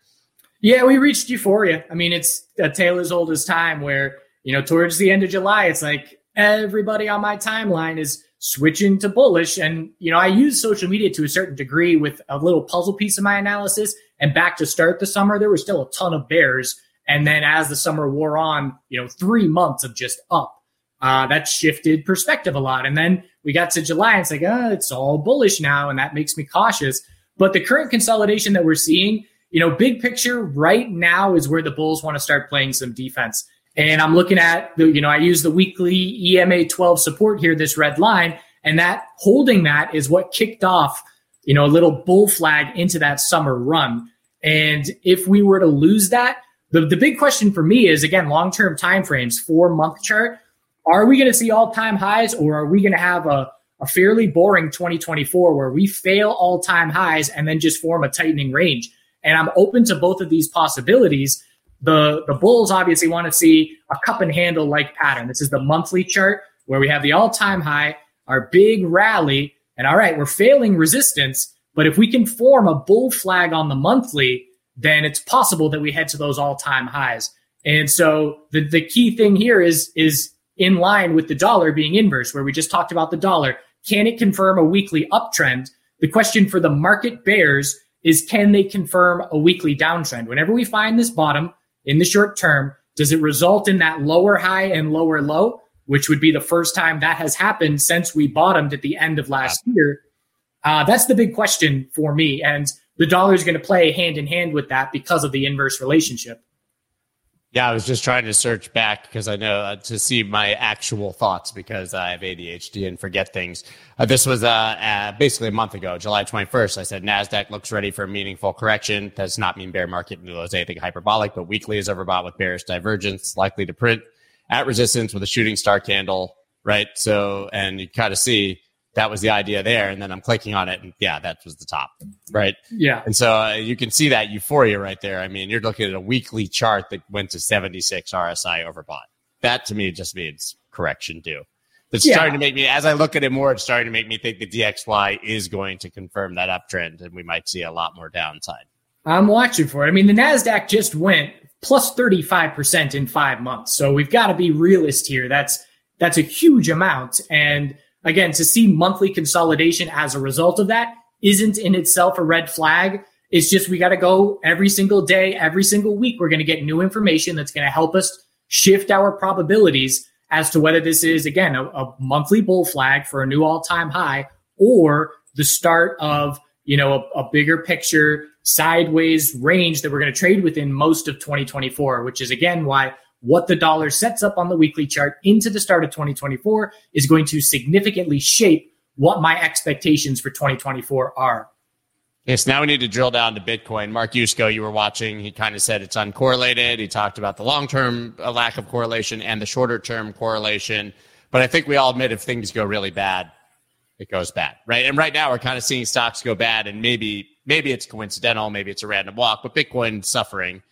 Speaker 6: Yeah, we reached euphoria. I mean, it's a tale as old as time where, you know, towards the end of July, it's like everybody on my timeline is switching to bullish. And, you know, I use social media to a certain degree with a little puzzle piece of my analysis. And back to start the summer, there were still a ton of bears. And then as the summer wore on, you know, three months of just up. Uh, that shifted perspective a lot. And then we got to July and it's like, oh, it's all bullish now. And that makes me cautious. But the current consolidation that we're seeing, you know, big picture right now is where the Bulls want to start playing some defense. And I'm looking at the, you know, I use the weekly EMA 12 support here, this red line, and that holding that is what kicked off, you know, a little bull flag into that summer run. And if we were to lose that, the, the big question for me is again, long term timeframes, four month chart. Are we going to see all time highs or are we going to have a, a fairly boring 2024 where we fail all time highs and then just form a tightening range? And I'm open to both of these possibilities. The, the Bulls obviously want to see a cup and handle like pattern. This is the monthly chart where we have the all time high, our big rally, and all right, we're failing resistance. But if we can form a bull flag on the monthly, then it's possible that we head to those all time highs. And so the, the key thing here is, is in line with the dollar being inverse, where we just talked about the dollar. Can it confirm a weekly uptrend? The question for the market bears is can they confirm a weekly downtrend? Whenever we find this bottom in the short term, does it result in that lower high and lower low, which would be the first time that has happened since we bottomed at the end of last year? Uh, that's the big question for me. And the dollar is going to play hand in hand with that because of the inverse relationship.
Speaker 1: Yeah, I was just trying to search back because I know uh, to see my actual thoughts because I have ADHD and forget things. Uh, this was uh, uh, basically a month ago, July 21st. I said NASDAQ looks ready for a meaningful correction. Does not mean bear market news anything hyperbolic, but weekly is overbought with bearish divergence, likely to print at resistance with a shooting star candle, right? So, and you kind of see that was the idea there. And then I'm clicking on it, and yeah, that was the top, right?
Speaker 6: Yeah.
Speaker 1: And so uh, you can see that euphoria right there. I mean, you're looking at a weekly chart that went to 76 RSI overbought. That to me just means correction due. It's
Speaker 6: Yeah.
Speaker 1: starting to make me, as I look at it more, it's starting to make me think the DXY is going to confirm that uptrend, and we might see a lot more downside.
Speaker 6: I'm watching for it. I mean, the NASDAQ just went plus 35% in five months. So we've got to be realist here. That's, that's a huge amount. And again, to see monthly consolidation as a result of that isn't in itself a red flag. It's just we got to go every single day, every single week. We're going to get new information that's going to help us shift our probabilities as to whether this is, again, a, a monthly bull flag for a new all time high or the start of you know a, a bigger picture sideways range that we're going to trade within most of 2024 which is again why what the dollar sets up on the weekly chart into the start of 2024 is going to significantly shape what my expectations for 2024 are
Speaker 1: Yes, now we need to drill down to Bitcoin. Mark Yusko, you were watching. He kind of said it's uncorrelated. He talked about the long term uh, lack of correlation and the shorter term correlation. But I think we all admit if things go really bad, it goes bad, right? And right now we're kind of seeing stocks go bad, and maybe maybe it's coincidental, maybe it's a random walk, but Bitcoin suffering.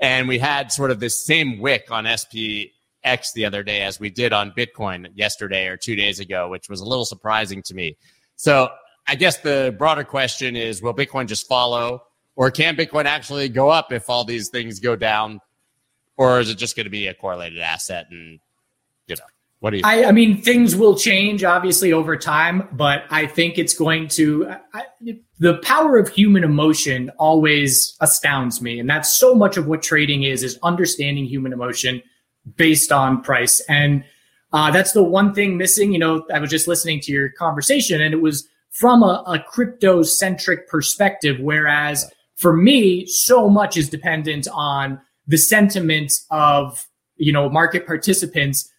Speaker 1: And we had sort of this same wick on SPX the other day as we did on Bitcoin yesterday or two days ago, which was a little surprising to me. So I guess the broader question is will Bitcoin just follow, or can Bitcoin actually go up if all these things go down? Or is it just going to be a correlated asset? And, you know, what do you
Speaker 6: I, I mean, things will change obviously over time, but I think it's going to. I, the power of human emotion always astounds me, and that's so much of what trading is: is understanding human emotion based on price. And uh, that's the one thing missing. You know, I was just listening to your conversation, and it was from a, a crypto centric perspective, whereas for me, so much is dependent on the sentiment of you know market participants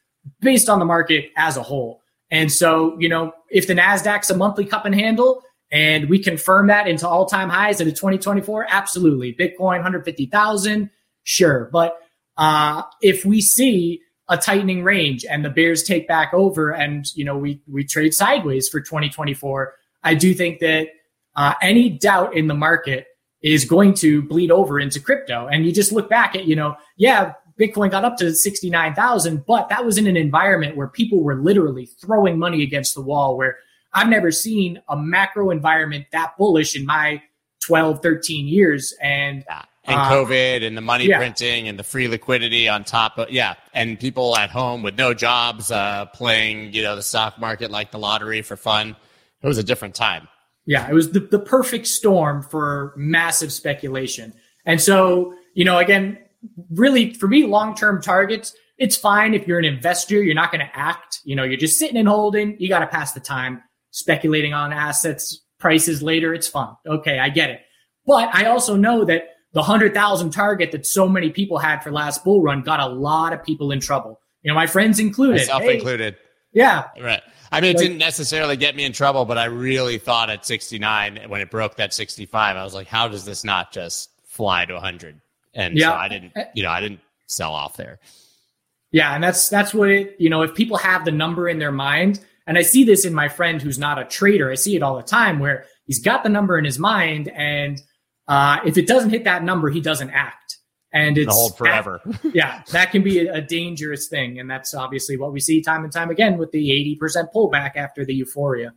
Speaker 6: based on the market as a whole. And so, you know, if the Nasdaq's a monthly cup and handle, and we confirm that into all time highs into 2024, absolutely. Bitcoin 150,000, sure. But uh, if we see a tightening range and the bears take back over and you know we we trade sideways for 2024 i do think that uh, any doubt in the market is going to bleed over into crypto and you just look back at you know yeah bitcoin got up to 69000 but that was in an environment where people were literally throwing money against the wall where i've never seen a macro environment that bullish in my 12 13 years and
Speaker 1: Yeah. And
Speaker 6: Uh,
Speaker 1: COVID and the money
Speaker 6: yeah.
Speaker 1: printing and the free liquidity on top of, yeah. And people at home with no jobs, uh, playing, you know, the stock market like the lottery for fun. It was a different time.
Speaker 6: Yeah, it was the, the perfect storm for massive speculation. And so, you know, again, really for me, long term targets, it's fine if you're an investor, you're not going to act. You know, you're just sitting and holding. You got to pass the time speculating on assets prices later. It's fun. Okay, I get it. But I also know that the 100,000 target that so many people had for last bull run got a lot of people in trouble. You know, my friends included.
Speaker 1: Myself
Speaker 6: Hey,
Speaker 1: included.
Speaker 6: Yeah,
Speaker 1: Right. I mean, it
Speaker 6: Like-
Speaker 1: didn't necessarily get me in trouble, but I really thought at 69, when it broke that 65, I was like, how does this not just fly to 100? And so
Speaker 6: Yeah.
Speaker 1: I didn't, you know, I didn't sell off there.
Speaker 6: Yeah, and that's that's what it, you know, if people have the number in their mind, and I see this in my friend who's not a trader, I see it all the time where he's got the number in his mind and uh, if it doesn't hit that number, he doesn't act. And it's
Speaker 1: hold forever.
Speaker 6: yeah, that can be a dangerous thing. And that's obviously what we see time and time again with the 80% pullback after the euphoria.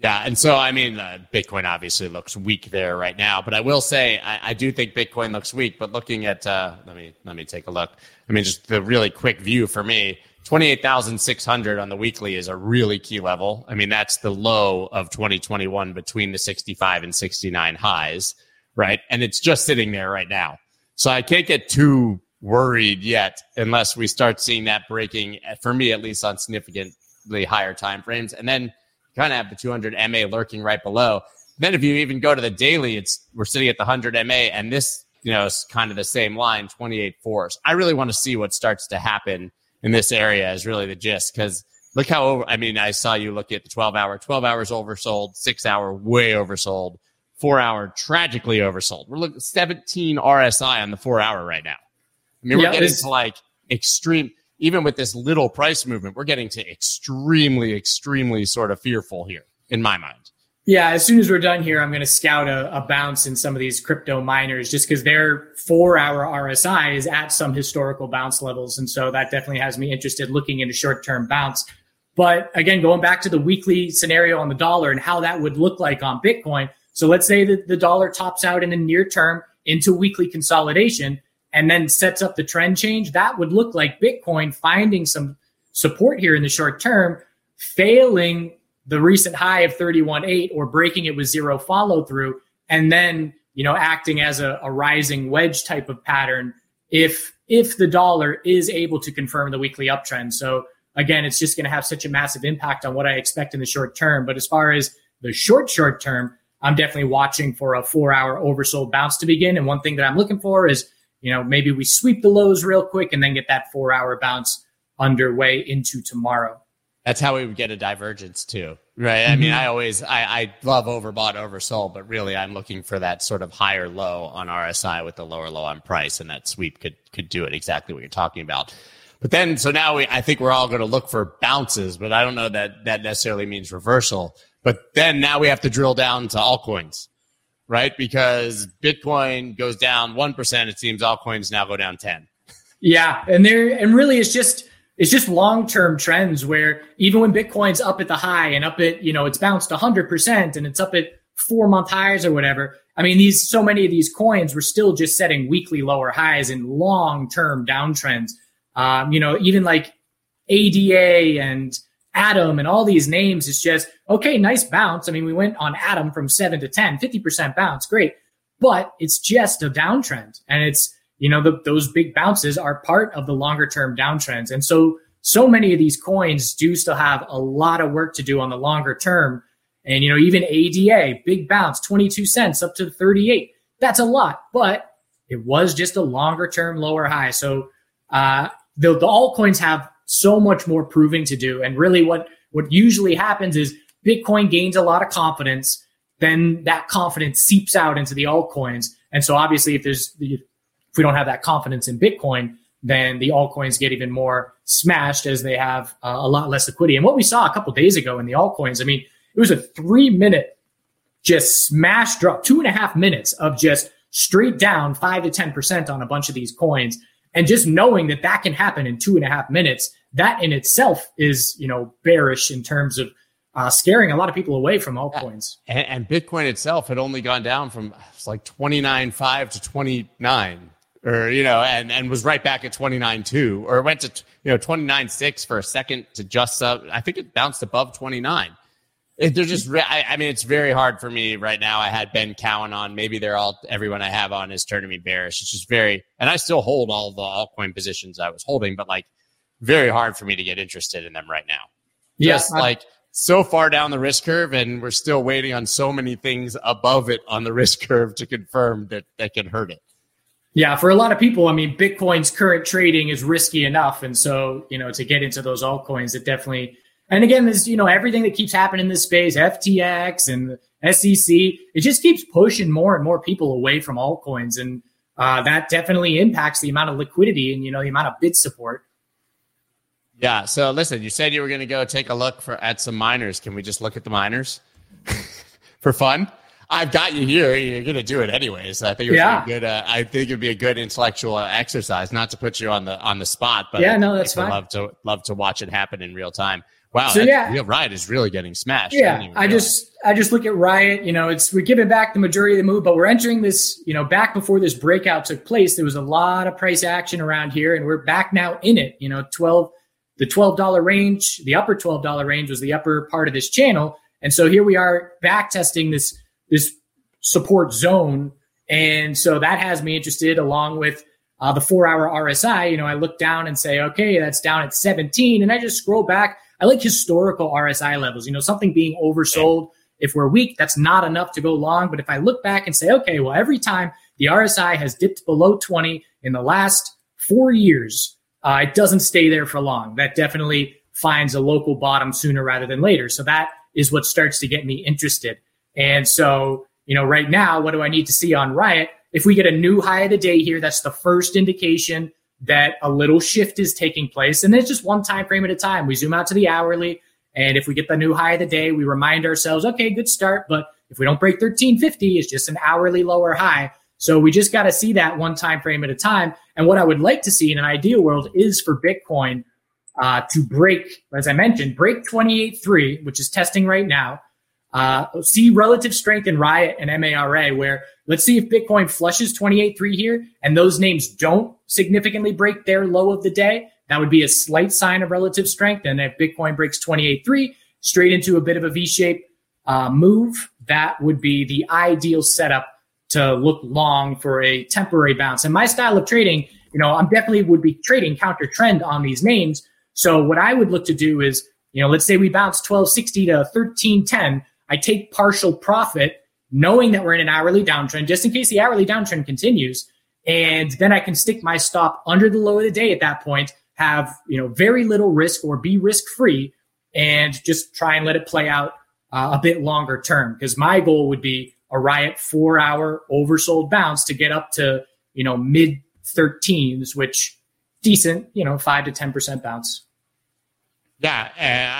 Speaker 1: Yeah, and so I mean, uh, Bitcoin obviously looks weak there right now, but I will say I, I do think Bitcoin looks weak. But looking at uh, let me let me take a look. I mean, just the really quick view for me, twenty eight thousand six hundred on the weekly is a really key level. I mean, that's the low of twenty twenty one between the sixty five and sixty nine highs, right? And it's just sitting there right now. So I can't get too worried yet unless we start seeing that breaking for me at least on significantly higher time frames, and then kind of have the 200 MA lurking right below. Then if you even go to the daily, it's we're sitting at the 100 MA, and this you know, is kind of the same line, 28 fours. I really want to see what starts to happen in this area is really the gist. Cause look how, over, I mean, I saw you look at the 12 hour, 12 hours oversold, six hour way oversold, four hour tragically oversold. We're looking 17 RSI on the four hour right now. I mean, we're getting to like extreme, even with this little price movement, we're getting to extremely, extremely sort of fearful here in my mind.
Speaker 6: Yeah, as soon as we're done here, I'm going to scout a, a, bounce in some of these crypto miners just because their four hour RSI is at some historical bounce levels. And so that definitely has me interested looking into short term bounce. But again, going back to the weekly scenario on the dollar and how that would look like on Bitcoin. So let's say that the dollar tops out in the near term into weekly consolidation and then sets up the trend change. That would look like Bitcoin finding some support here in the short term, failing the recent high of 31.8 or breaking it with zero follow through and then you know acting as a, a, rising wedge type of pattern if if the dollar is able to confirm the weekly uptrend so again it's just going to have such a massive impact on what i expect in the short term but as far as the short short term i'm definitely watching for a four hour oversold bounce to begin and one thing that i'm looking for is you know maybe we sweep the lows real quick and then get that four hour bounce underway into tomorrow
Speaker 1: that's how we would get a divergence too, right? Mm-hmm. I mean, mm-hmm. I always I, I love overbought, oversold, but really I'm looking for that sort of higher low on RSI with the lower low on price, and that sweep could could do it exactly what you're talking about. But then, so now we, I think we're all going to look for bounces, but I don't know that that necessarily means reversal. But then now we have to drill down to altcoins, right? Because Bitcoin goes down 1%. It seems altcoins now go down 10.
Speaker 6: Yeah. And there, and really it's just, it's just long-term trends where even when Bitcoin's up at the high and up at, you know, it's bounced 100% and it's up at four month highs or whatever. I mean, these, so many of these coins were still just setting weekly lower highs and long-term downtrends. Um, you know, even like ADA and Atom and all these names, is just, okay, nice bounce. I mean, we went on Atom from seven to 10, 50% bounce. Great. But it's just a downtrend and it's, you know, the, those big bounces are part of the longer term downtrends. And so, so many of these coins do still have a lot of work to do on the longer term. And, you know, even ADA, big bounce, 22 cents up to 38. That's a lot, but it was just a longer term lower high. So, uh, the, the altcoins have so much more proving to do. And really what, what usually happens is Bitcoin gains a lot of confidence. Then that confidence seeps out into the altcoins. And so obviously if there's, if we don't have that confidence in Bitcoin, then the altcoins get even more smashed as they have uh, a lot less liquidity. And what we saw a couple days ago in the altcoins, I mean, it was a three minute just smash drop, two and a half minutes of just straight down five to 10% on a bunch of these coins. And just knowing that that can happen in two and a half minutes, that in itself is, you know, bearish in terms of uh, scaring a lot of people away from altcoins.
Speaker 1: And, and Bitcoin itself had only gone down from it's like twenty nine five to 29 or you know, and and was right back at 29.2, or went to you know twenty nine six for a second to just up. I think it bounced above 29. They're just, I, I, mean, it's very hard for me right now. I had Ben Cowen on. Maybe they're all, everyone I have on is turning me bearish. It's just very, and I still hold all the altcoin positions I was holding, but like very hard for me to get interested in them right now. Yes. Yeah, like so far down the risk curve, and we're still waiting on so many things above it on the risk curve to confirm that that can hurt it.
Speaker 6: Yeah, for a lot of people, I mean, Bitcoin's current trading is risky enough, and so you know to get into those altcoins, it definitely. And again, there's you know everything that keeps happening in this space, FTX and SEC, it just keeps pushing more and more people away from altcoins, and uh, that definitely impacts the amount of liquidity and you know the amount of bid support.
Speaker 1: Yeah. So listen, you said you were going to go take a look for at some miners. Can we just look at the miners for fun? I've got you here. You're going to do it anyways. I think it yeah. good. Uh, I think it'd be a good intellectual exercise, not to put you on the on the spot, but
Speaker 6: yeah, no, that's fine.
Speaker 1: Love to love to watch it happen in real time. Wow, so yeah, real Riot is really getting smashed.
Speaker 6: Yeah, I, I just I just look at Riot. You know, it's we're giving back the majority of the move, but we're entering this. You know, back before this breakout took place, there was a lot of price action around here, and we're back now in it. You know, twelve the twelve dollar range, the upper twelve dollar range was the upper part of this channel, and so here we are back testing this this support zone. And so that has me interested along with uh, the four hour RSI. You know, I look down and say, okay, that's down at 17. And I just scroll back. I like historical RSI levels, you know, something being oversold. If we're weak, that's not enough to go long. But if I look back and say, okay, well, every time The RSI has dipped below 20 in the last four years. Uh, it doesn't stay there for long. That definitely finds a local bottom sooner rather than later. So that is what starts to get me interested. And so, you know, right now, what do I need to see on Riot? If we get a new high of the day here, that's the first indication that a little shift is taking place. And it's just one time frame at a time. We zoom out to the hourly. And if we get the new high of the day, we remind ourselves, okay, good start. But if we don't break 1350, it's just an hourly lower high. So we just got to see that one time frame at a time. And what I would like to see in an ideal world is for Bitcoin uh, to break, as I mentioned, break 28.3, which is testing right now. Uh, see relative strength in Riot and MARA, where let's see if Bitcoin flushes 28.3 here and those names don't significantly break their low of the day. That would be a slight sign of relative strength. And if Bitcoin breaks 28.3 straight into a bit of a V shape uh, move, that would be the ideal setup to look long for a temporary bounce. And my style of trading, you know, I'm definitely would be trading counter trend on these names. So what I would look to do is, you know, let's say we bounce 1260 to 1310. I take partial profit knowing that we're in an hourly downtrend just in case the hourly downtrend continues. And then I can stick my stop under the low of the day at that point, have, you know, very little risk or be risk free and just try and let it play out uh, a bit longer term. Because my goal would be a riot four hour oversold bounce to get up to, you know, mid 13s, which decent, you know, five to 10% bounce.
Speaker 1: Yeah,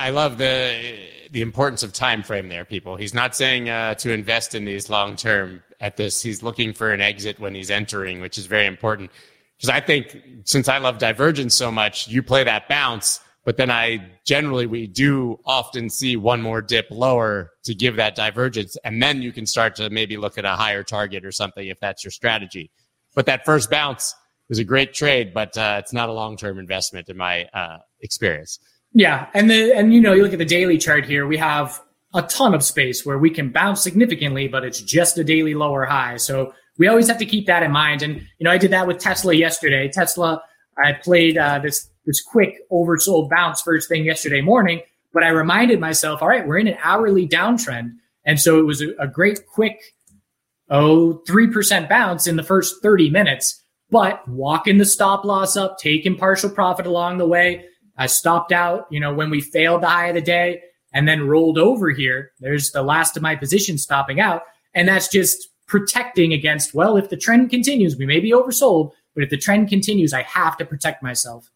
Speaker 1: I love the the importance of time frame there, people. He's not saying uh, to invest in these long term at this. He's looking for an exit when he's entering, which is very important. Because I think since I love divergence so much, you play that bounce but then I generally, we do often see one more dip lower to give that divergence. And then you can start to maybe look at a higher target or something if that's your strategy. But that first bounce is a great trade, but uh, it's not a long term investment in my uh, experience.
Speaker 6: Yeah. And the, and you know, you look at the daily chart here, we have a ton of space where we can bounce significantly, but it's just a daily lower high. So we always have to keep that in mind. And, you know, I did that with Tesla yesterday. Tesla, I played uh, this this quick oversold bounce first thing yesterday morning. But I reminded myself, all right, we're in an hourly downtrend. And so it was a, a great quick, oh, 3% bounce in the first 30 minutes. But walking the stop loss up, taking partial profit along the way. I stopped out, you know, when we failed the high of the day and then rolled over here. There's the last of my position stopping out. And that's just protecting against, well, if the trend continues, we may be oversold, but if the trend continues, I have to protect myself.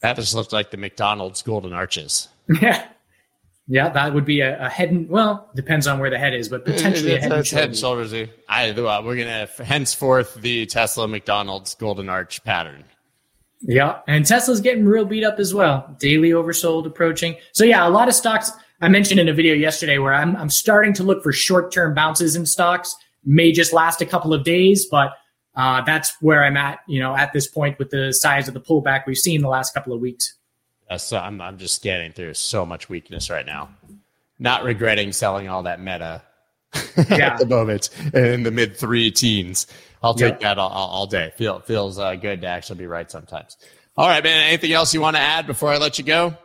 Speaker 1: That just looked like the McDonald's golden arches.
Speaker 6: Yeah. Yeah, that would be a, a head and well, depends on where the head is, but potentially a head and, head and
Speaker 1: shoulders. I, uh, we're gonna henceforth the Tesla McDonald's golden arch pattern.
Speaker 6: Yeah, and Tesla's getting real beat up as well. Daily oversold approaching. So yeah, a lot of stocks. I mentioned in a video yesterday where I'm I'm starting to look for short term bounces in stocks. May just last a couple of days, but uh, that's where I'm at, you know, at this point with the size of the pullback we've seen the last couple of weeks.
Speaker 1: Uh, so I'm, I'm just scanning through so much weakness right now. Not regretting selling all that meta yeah. at the moment in the mid three teens. I'll take yep. that all, all, day. Feel, feels uh, good to actually be right sometimes. All right, man. Anything else you want to add before I let you go?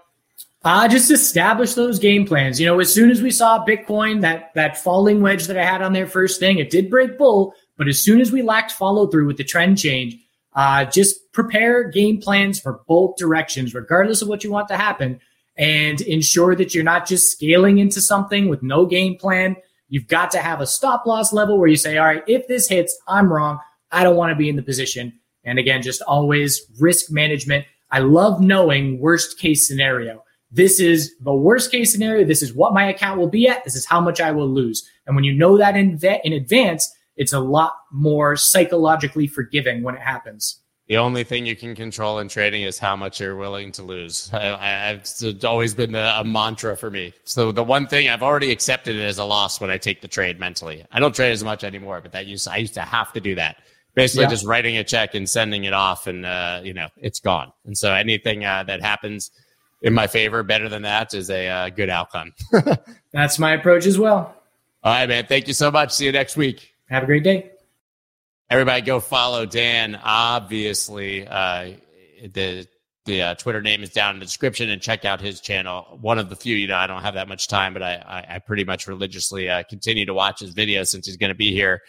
Speaker 6: Uh, just establish those game plans. You know, as soon as we saw Bitcoin, that that falling wedge that I had on there first thing, it did break bull, but as soon as we lacked follow through with the trend change, uh, just prepare game plans for both directions, regardless of what you want to happen, and ensure that you're not just scaling into something with no game plan. You've got to have a stop loss level where you say, all right, if this hits, I'm wrong. I don't want to be in the position. And again, just always risk management. I love knowing worst case scenario. This is the worst case scenario. This is what my account will be at. This is how much I will lose. And when you know that in, in advance, it's a lot more psychologically forgiving when it happens.
Speaker 1: The only thing you can control in trading is how much you're willing to lose. I, it's always been a, a, mantra for me. So the one thing I've already accepted it as a loss when I take the trade mentally. I don't trade as much anymore, but that used I used to have to do that. Basically, yeah. just writing a check and sending it off, and uh, you know it's gone. And so anything uh, that happens in my favor, better than that, is a uh, good outcome.
Speaker 6: That's my approach as well.
Speaker 1: All right, man. Thank you so much. See you next week.
Speaker 6: Have a great day.
Speaker 1: Everybody go follow Dan. Obviously, uh, the the uh, Twitter name is down in the description and check out his channel. One of the few, you know, I don't have that much time, but I, I, I pretty much religiously uh, continue to watch his videos since he's going to be here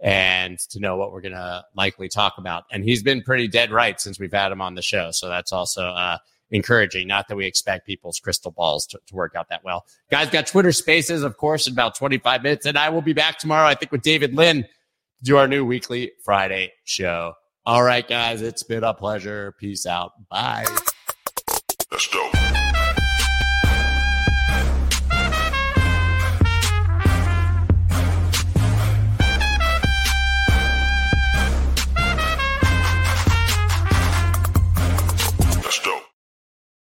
Speaker 1: and to know what we're going to likely talk about. And he's been pretty dead right since we've had him on the show. So that's also uh, encouraging. Not that we expect people's crystal balls to, to work out that well. Guys, got Twitter spaces, of course, in about 25 minutes. And I will be back tomorrow, I think, with David Lynn to do our new weekly Friday show. All right, guys, it's been a pleasure. Peace out. Bye. That's dope.